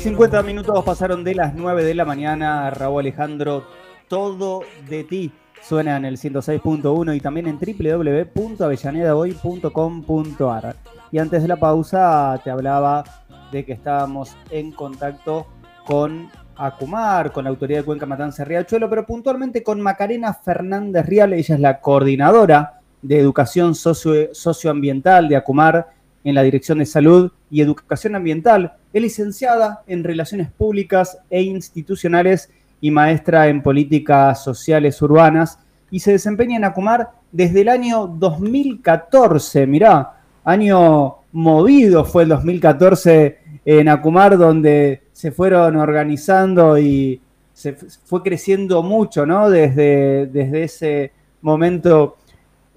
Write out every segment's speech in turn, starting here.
50 minutos pasaron de las 9 de la mañana. Raúl Alejandro, todo de ti suena en el 106.1 y también en www.avellanedahoy.com.ar. Y antes de la pausa te hablaba de que estábamos en contacto con Acumar, con la autoridad de Cuenca Matanza Riachuelo, pero puntualmente con Macarena Fernández Rial. Ella es la coordinadora de educación socioambiental de Acumar en la Dirección de Salud y Educación Ambiental. Es licenciada en Relaciones Públicas e Institucionales y maestra en Políticas Sociales Urbanas y se desempeña en Acumar desde el año 2014. Mirá, año movido fue el 2014 en Acumar donde se fueron organizando y se fue creciendo mucho, ¿no? Desde, desde ese momento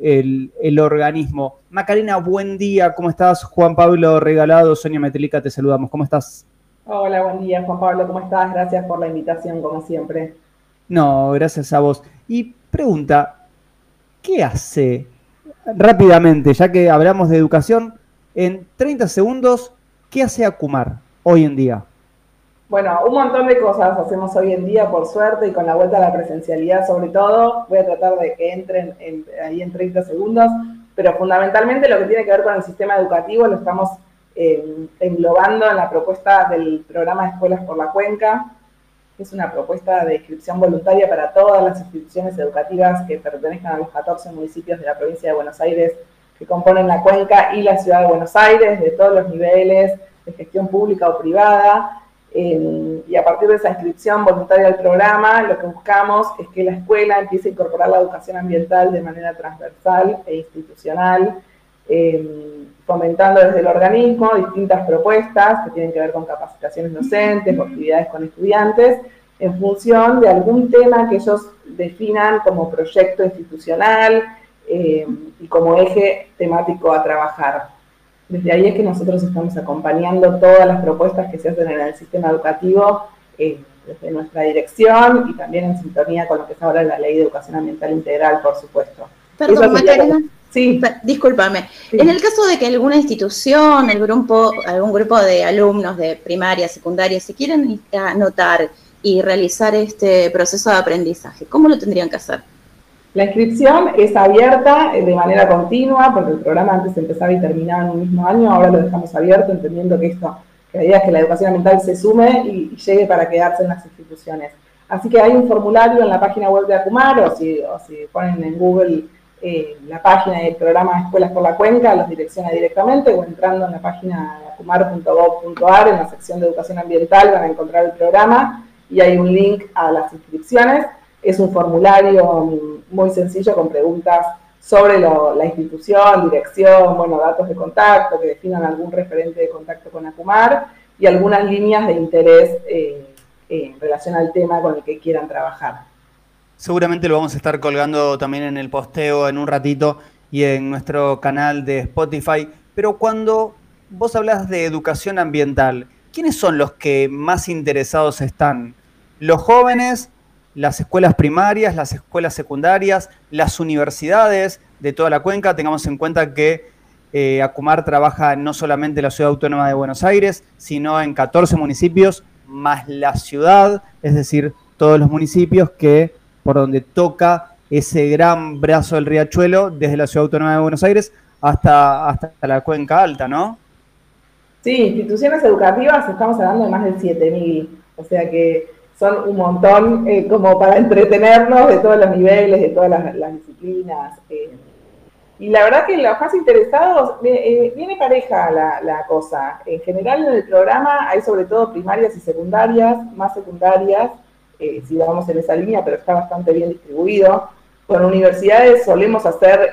el, organismo. Macarena, buen día, ¿cómo estás? Juan Pablo Regalado, Sonia Metelica, te saludamos, ¿cómo estás? Hola, buen día, Juan Pablo, ¿cómo estás? Gracias por la invitación, como siempre. No, gracias a vos. Y pregunta, ¿qué hace rápidamente, ya que hablamos de educación, en 30 segundos, ¿qué hace Acumar hoy en día? Bueno, un montón de cosas hacemos hoy en día, por suerte, y con la vuelta a la presencialidad sobre todo. Voy a tratar de que entren ahí en 30 segundos, pero fundamentalmente lo que tiene que ver con el sistema educativo lo estamos eh, englobando en la propuesta del programa Escuelas por la Cuenca, que es una propuesta de inscripción voluntaria para todas las instituciones educativas que pertenezcan a los 14 municipios de la provincia de Buenos Aires que componen la cuenca y la ciudad de Buenos Aires, de todos los niveles de gestión pública o privada y a partir de esa inscripción voluntaria al programa, lo que buscamos es que la escuela empiece a incorporar la educación ambiental de manera transversal e institucional, eh, fomentando desde el organismo distintas propuestas que tienen que ver con capacitaciones docentes o actividades con estudiantes, en función de algún tema que ellos definan como proyecto institucional eh, y como eje temático a trabajar. Desde ahí es que nosotros estamos acompañando todas las propuestas que se hacen en el sistema educativo eh, desde nuestra dirección y también en sintonía con lo que es ahora la Ley de Educación Ambiental Integral, por supuesto. Perdón, Macarena. Sí. Discúlpame. En el caso de que alguna institución, el grupo, algún grupo de alumnos de primaria, secundaria, se quieren anotar y realizar este proceso de aprendizaje, ¿cómo lo tendrían que hacer? La inscripción es abierta eh, de manera continua, porque el programa antes empezaba y terminaba en un mismo año, ahora lo dejamos abierto, entendiendo que esto, que la idea es que la educación ambiental se sume y, llegue para quedarse en las instituciones. Así que hay un formulario en la página web de Acumar, o si, ponen en Google eh, la página del programa Escuelas por la Cuenca, los direcciona directamente, o entrando en la página acumar.gov.ar, en la sección de educación ambiental, van a encontrar el programa y hay un link a las inscripciones. Es un formulario muy sencillo con preguntas sobre la institución, dirección, bueno, datos de contacto, que definan algún referente de contacto con Acumar y algunas líneas de interés eh, en relación al tema con el que quieran trabajar. Seguramente lo vamos a estar colgando también en el posteo en un ratito y en nuestro canal de Spotify. Pero cuando vos hablas de educación ambiental, ¿quiénes son los que más interesados están? ¿Los jóvenes, las escuelas primarias, las escuelas secundarias, las universidades de toda la cuenca. Tengamos en cuenta que eh, Acumar trabaja no solamente en la Ciudad Autónoma de Buenos Aires, sino en 14 municipios, más la ciudad, es decir, todos los municipios que por donde toca ese gran brazo del riachuelo, desde la Ciudad Autónoma de Buenos Aires hasta, hasta la cuenca alta, ¿no? Sí, instituciones educativas, estamos hablando de más de 7.000, o sea que son un montón eh, como para entretenernos de todos los niveles, de todas las, disciplinas. Eh. Y la verdad que los más interesados, eh, viene pareja la, cosa. En general en el programa hay sobre todo primarias y secundarias, más secundarias, si vamos en esa línea, pero está bastante bien distribuido. Con universidades solemos hacer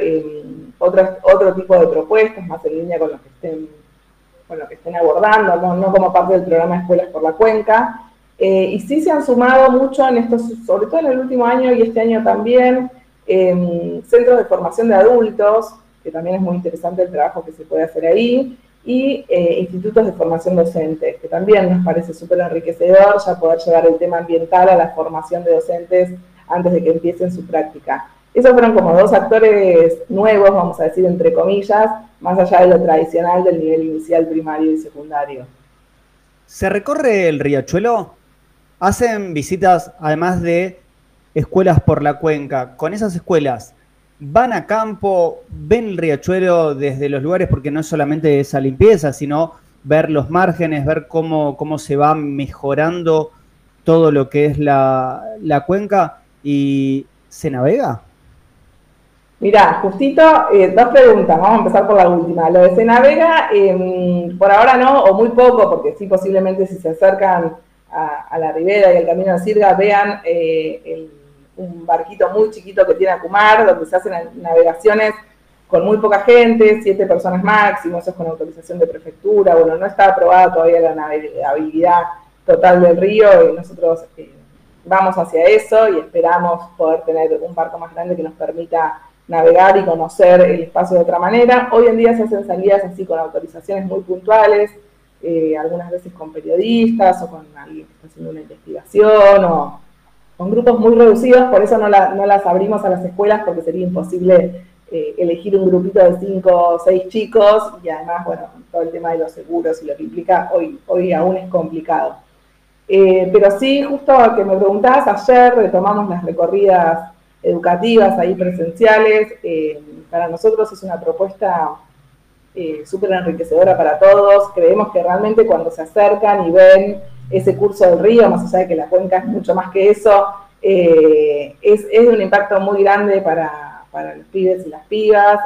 otras, otro tipo de propuestas, más en línea con lo que estén, con lo que estén abordando, no, no como parte del programa Escuelas por la Cuenca. Eh, y sí se han sumado mucho en estos, sobre todo en el último año y este año también, centros de formación de adultos, que también es muy interesante el trabajo que se puede hacer ahí, y eh, institutos de formación docente, que también nos parece súper enriquecedor ya poder llevar el tema ambiental a la formación de docentes antes de que empiecen su práctica. Esos fueron como dos actores nuevos, vamos a decir, entre comillas, más allá de lo tradicional del nivel inicial, primario y secundario. ¿Se recorre el riachuelo? ¿Hacen visitas además de escuelas por la cuenca? Con esas escuelas, ¿van a campo? ¿Ven el riachuelo desde los lugares? Porque no es solamente esa limpieza, sino ver los márgenes, ver cómo, cómo se va mejorando todo lo que es la, la cuenca y se navega. Mirá, justito, eh, dos preguntas, vamos a empezar por la última. Lo de se navega, em, por ahora no, o muy poco, porque sí, posiblemente si se acercan a, la ribera y al camino de Sirga, vean eh, un barquito muy chiquito que tiene Acumar, donde se hacen navegaciones con muy poca gente, siete personas máximo, eso es con autorización de prefectura, bueno, no está aprobada todavía la navegabilidad total del río y nosotros eh, vamos hacia eso y esperamos poder tener un barco más grande que nos permita navegar y conocer el espacio de otra manera. Hoy en día se hacen salidas así con autorizaciones muy puntuales, eh, algunas veces con periodistas o con alguien que está haciendo una investigación o con grupos muy reducidos, por eso no, las abrimos a las escuelas porque sería imposible eh, elegir un grupito de cinco o seis chicos y además, bueno, todo el tema de los seguros y lo que implica hoy, hoy aún es complicado. Eh, pero sí, justo que me preguntabas, ayer retomamos las recorridas educativas ahí presenciales. Para nosotros es una propuesta eh, súper enriquecedora para todos. Creemos que realmente cuando se acercan y ven ese curso del río, más allá de que la cuenca es mucho más que eso, es, es, de un impacto muy grande para, para los pibes y las pibas.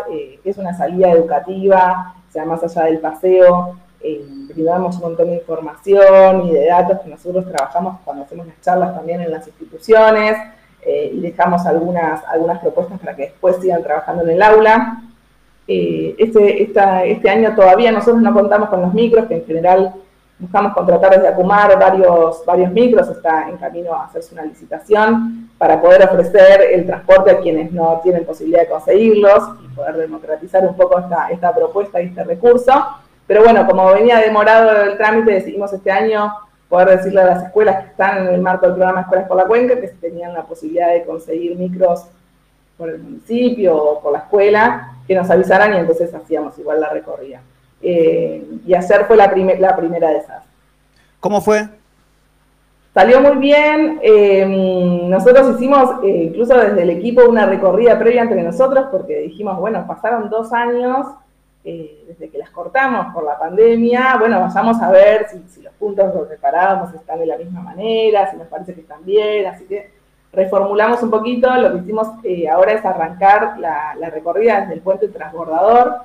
es una salida educativa, o sea, más allá del paseo eh, brindamos un montón de información y de datos que nosotros trabajamos cuando hacemos las charlas también en las instituciones eh, y dejamos algunas, algunas propuestas para que después sigan trabajando en el aula. Eh, este, este año todavía nosotros no contamos con los micros, que en general buscamos contratar desde Acumar varios, varios micros, está en camino a hacerse una licitación para poder ofrecer el transporte a quienes no tienen posibilidad de conseguirlos y poder democratizar un poco esta, esta propuesta y este recurso. Pero bueno, como venía demorado el trámite, decidimos este año poder decirle a las escuelas que están en el marco del programa Escuelas por la Cuenca que si tenían la posibilidad de conseguir micros por el municipio o por la escuela, que nos avisaran y entonces hacíamos igual la recorrida. Eh, y ayer fue la, la primera de esas. ¿Cómo fue? Salió muy bien. Eh, nosotros hicimos, eh, incluso desde el equipo, una recorrida previa entre nosotros porque dijimos, bueno, pasaron dos años eh, desde que las cortamos por la pandemia, bueno, vayamos a ver si, los puntos los reparábamos están de la misma manera, si nos parece que están bien, así que reformulamos un poquito, lo que hicimos eh, ahora es arrancar la, recorrida desde el puente transbordador,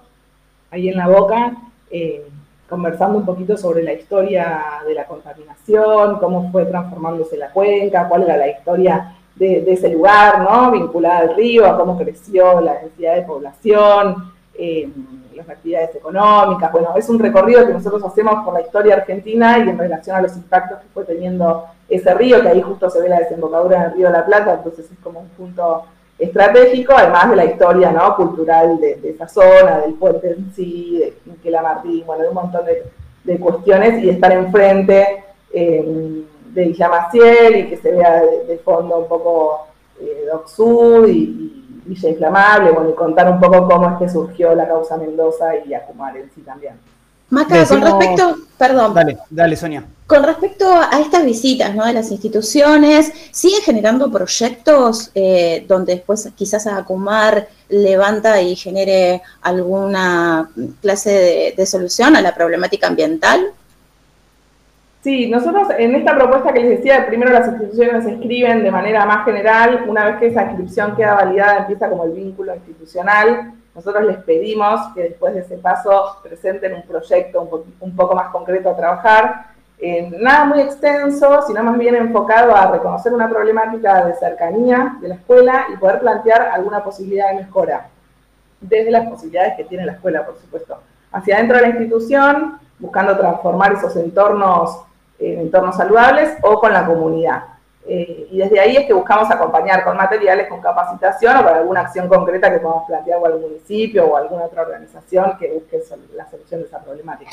ahí en la boca, eh, conversando un poquito sobre la historia de la contaminación, cómo fue transformándose la cuenca, cuál era la historia de, de ese lugar, ¿no? Vinculada al río, a cómo creció la densidad de población, eh, las actividades económicas. Bueno, es un recorrido que nosotros hacemos por la historia argentina y en relación a los impactos que fue teniendo ese río, que ahí justo se ve la desembocadura del río de la Plata, entonces es como un punto estratégico, además de la historia ¿no? cultural de, esa zona, del puente en sí, de Miquela Martín, bueno, de un montón de, cuestiones y de estar enfrente eh, de Villa Maciel y que se vea de, fondo un poco eh, Doc y Villa Inflamable, bueno, y contar un poco cómo es que surgió la causa Mendoza y Acumar en sí también. Maca, con respecto, perdón. Dale, dale, Sonia. Con respecto a estas visitas ¿no? de las instituciones, ¿siguen generando proyectos eh, donde después quizás Acumar levanta y genere alguna clase de solución a la problemática ambiental? Sí, nosotros en esta propuesta que les decía, primero las instituciones se escriben de manera más general, una vez que esa inscripción queda validada empieza como el vínculo institucional, nosotros les pedimos que después de ese paso presenten un proyecto un, poco más concreto a trabajar, nada muy extenso, sino más bien enfocado a reconocer una problemática de cercanía de la escuela y poder plantear alguna posibilidad de mejora, desde las posibilidades que tiene la escuela, por supuesto, hacia adentro de la institución, buscando transformar esos entornos en entornos saludables o con la comunidad. Eh, y desde ahí es que buscamos acompañar con materiales, con capacitación o con alguna acción concreta que podamos plantear o al municipio o alguna otra organización que busque la solución de esa problemática.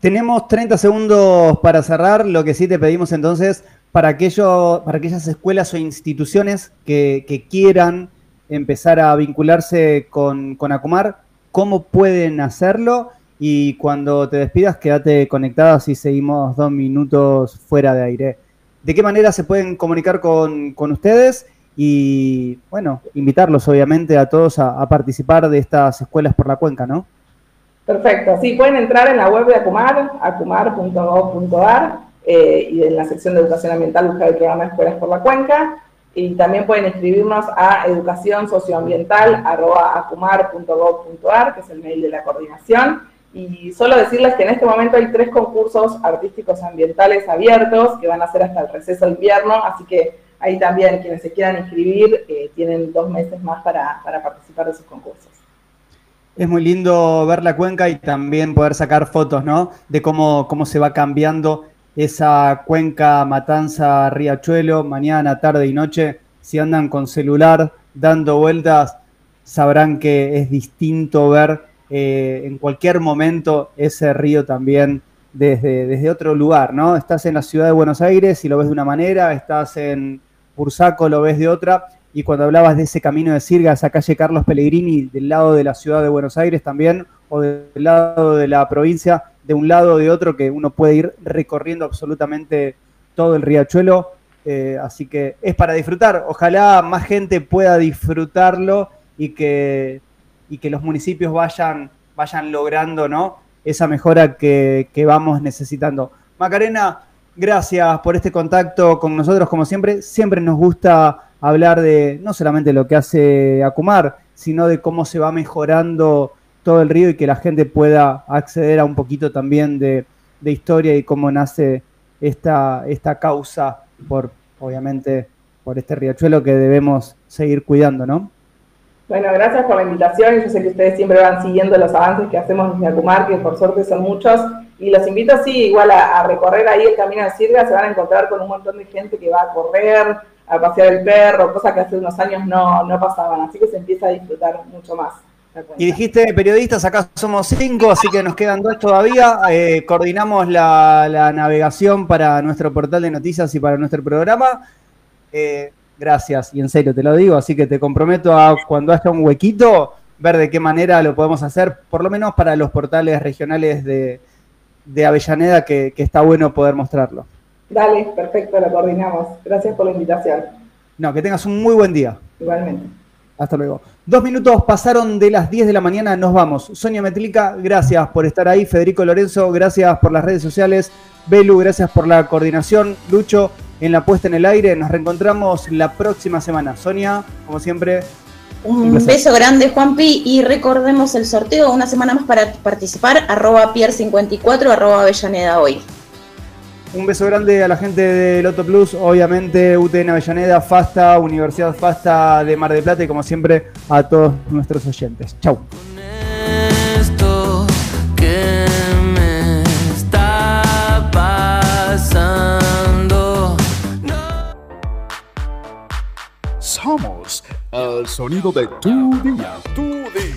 Tenemos 30 segundos para cerrar. Lo que sí te pedimos entonces, para, aquello, para aquellas escuelas o instituciones que, quieran empezar a vincularse con, con Acumar, ¿cómo pueden hacerlo? Y cuando te despidas quédate conectada si seguimos dos minutos fuera de aire. ¿De qué manera se pueden comunicar con, ustedes? Y bueno, invitarlos obviamente a todos a, participar de estas escuelas por la cuenca, ¿no? Perfecto, sí, pueden entrar en la web de Acumar, acumar.gov.ar eh, y en la sección de educación ambiental buscar el programa Escuelas por la Cuenca y también pueden escribirnos a educación que es el mail de la coordinación. Y solo decirles que en este momento hay tres concursos artísticos ambientales abiertos que van a ser hasta el receso de invierno, así que ahí también quienes se quieran inscribir eh, tienen dos meses más para, para participar de esos concursos. Es muy lindo ver la cuenca y también poder sacar fotos, ¿no? De cómo, cómo se va cambiando esa cuenca Matanza Riachuelo, mañana, tarde y noche, si andan con celular dando vueltas, sabrán que es distinto ver eh, en cualquier momento ese río también desde, desde otro lugar, ¿no? Estás en la ciudad de Buenos Aires y lo ves de una manera, estás en Bursaco, lo ves de otra, y cuando hablabas de ese camino de Sirga, esa calle Carlos Pellegrini, del lado de la ciudad de Buenos Aires también, o del lado de la provincia, de un lado o de otro, que uno puede ir recorriendo absolutamente todo el riachuelo. Eh, así que es para disfrutar. Ojalá más gente pueda disfrutarlo y que, y que los municipios vayan, vayan logrando ¿no? esa mejora que, que vamos necesitando. Macarena, gracias por este contacto con nosotros, como siempre. Siempre nos gusta hablar de no solamente lo que hace Acumar, sino de cómo se va mejorando todo el río y que la gente pueda acceder a un poquito también de, historia y cómo nace esta, esta causa por, obviamente, por este riachuelo que debemos seguir cuidando, ¿no? Bueno, gracias por la invitación. Yo sé que ustedes siempre van siguiendo los avances que hacemos desde Acumar, que por suerte son muchos. Y los invito, sí, igual a, recorrer ahí el camino de Sirga. Se van a encontrar con un montón de gente que va a correr, a pasear el perro, cosas que hace unos años no, no pasaban. Así que se empieza a disfrutar mucho más. Y dijiste periodistas, acá somos cinco, así que nos quedan dos todavía. Eh, coordinamos la, navegación para nuestro portal de noticias y para nuestro programa. Eh, gracias, y en serio te lo digo, así que te comprometo a cuando haya un huequito, ver de qué manera lo podemos hacer, por lo menos para los portales regionales de, Avellaneda, que, que está bueno poder mostrarlo. Dale, perfecto, lo coordinamos. Gracias por la invitación. No, que tengas un muy buen día. Igualmente. Hasta luego. Dos minutos pasaron de las 10 de la mañana, nos vamos. Sonia Metlica, gracias por estar ahí. Federico Lorenzo, gracias por las redes sociales. Belu, gracias por la coordinación. Lucho, en la puesta en el aire. Nos reencontramos la próxima semana. Sonia, como siempre. Un, beso grande, Juanpi, y recordemos el sorteo una semana más para participar, arroba pier54, arroba Avellaneda hoy. Un beso grande a la gente de Loto Plus, obviamente UTN Avellaneda, FASTA, Universidad FASTA de Mar del Plata y como siempre a todos nuestros oyentes. Chau. El sonido de tu día, tu día.